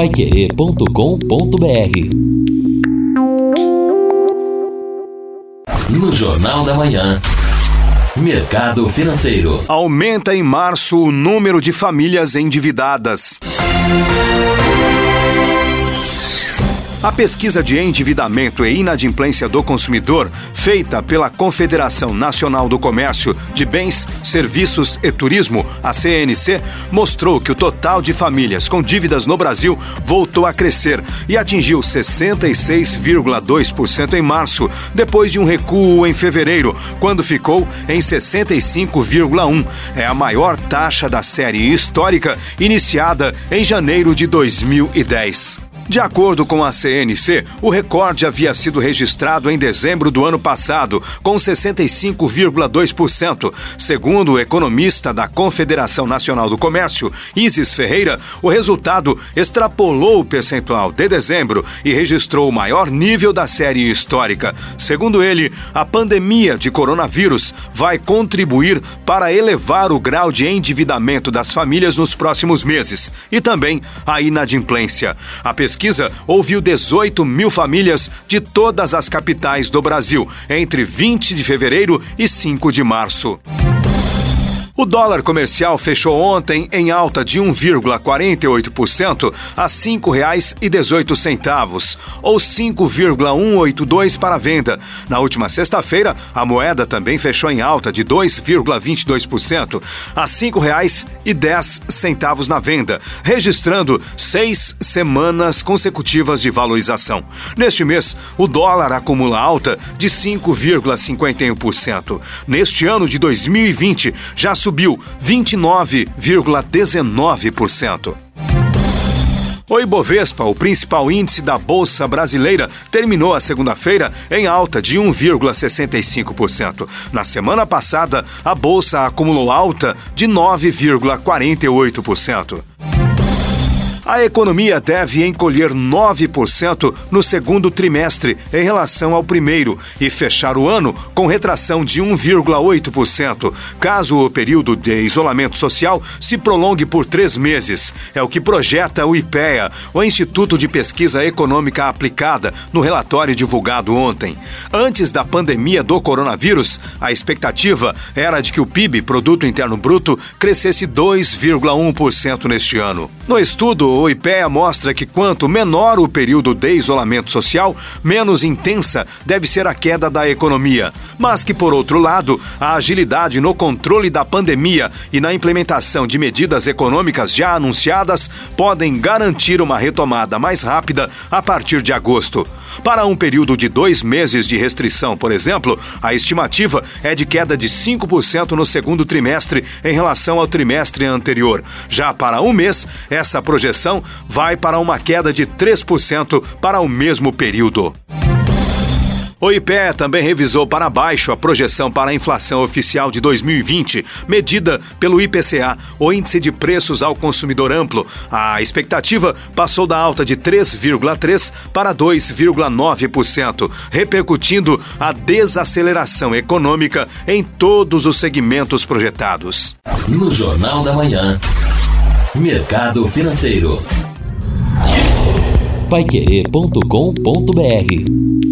paiquerê.com.br No Jornal da Manhã. Mercado Financeiro. Aumenta em março o número de famílias endividadas. A pesquisa de endividamento e inadimplência do consumidor, feita pela Confederação Nacional do Comércio de Bens, Serviços e Turismo, a CNC, mostrou que o total de famílias com dívidas no Brasil voltou a crescer e atingiu 66,2% em março, depois de um recuo em fevereiro, quando ficou em 65,1%. É a maior taxa da série histórica iniciada em janeiro de 2010. De acordo com a CNC, o recorde havia sido registrado em dezembro do ano passado, com 65,2%. Segundo o economista da Confederação Nacional do Comércio, Isis Ferreira, o resultado extrapolou o percentual de dezembro e registrou o maior nível da série histórica. Segundo ele, a pandemia de coronavírus vai contribuir para elevar o grau de endividamento das famílias nos próximos meses e também a inadimplência. A pesquisa pesquisa ouviu 18 mil famílias de todas as capitais do Brasil entre 20 de fevereiro e 5 de março. O dólar comercial fechou ontem em alta de 1,48% a R$ 5,18, ou 5,182 para a venda. Na última sexta-feira, a moeda também fechou em alta de 2,22% a R$ 5,10 na venda, registrando seis semanas consecutivas de valorização. Neste mês, o dólar acumula alta de 5,51%. Neste ano de 2020, já subiu subiu 29,19%. O Ibovespa, o principal índice da Bolsa Brasileira, terminou a segunda-feira em alta de 1,65%. Na semana passada, a bolsa acumulou alta de 9,48%. A economia deve encolher 9% no segundo trimestre em relação ao primeiro e fechar o ano com retração de 1,8%, caso o período de isolamento social se prolongue por três meses. É o que projeta o IPEA, o Instituto de Pesquisa Econômica Aplicada, no relatório divulgado ontem. Antes da pandemia do coronavírus, a expectativa era de que o PIB, Produto Interno Bruto, crescesse 2,1% neste ano. No estudo, o IPEA mostra que quanto menor o período de isolamento social, menos intensa deve ser a queda da economia. Mas que, por outro lado, a agilidade no controle da pandemia e na implementação de medidas econômicas já anunciadas podem garantir uma retomada mais rápida a partir de agosto. Para um período de dois meses de restrição, por exemplo, a estimativa é de queda de 5% no segundo trimestre em relação ao trimestre anterior. Já para um mês, essa projeção vai para uma queda de 3% para o mesmo período. O IPE também revisou para baixo a projeção para a inflação oficial de 2020, medida pelo IPCA, o Índice de Preços ao Consumidor Amplo. A expectativa passou da alta de 3,3% para 2,9%, repercutindo a desaceleração econômica em todos os segmentos projetados. No Jornal da Manhã. Mercado Financeiro. Paiquerê.com.br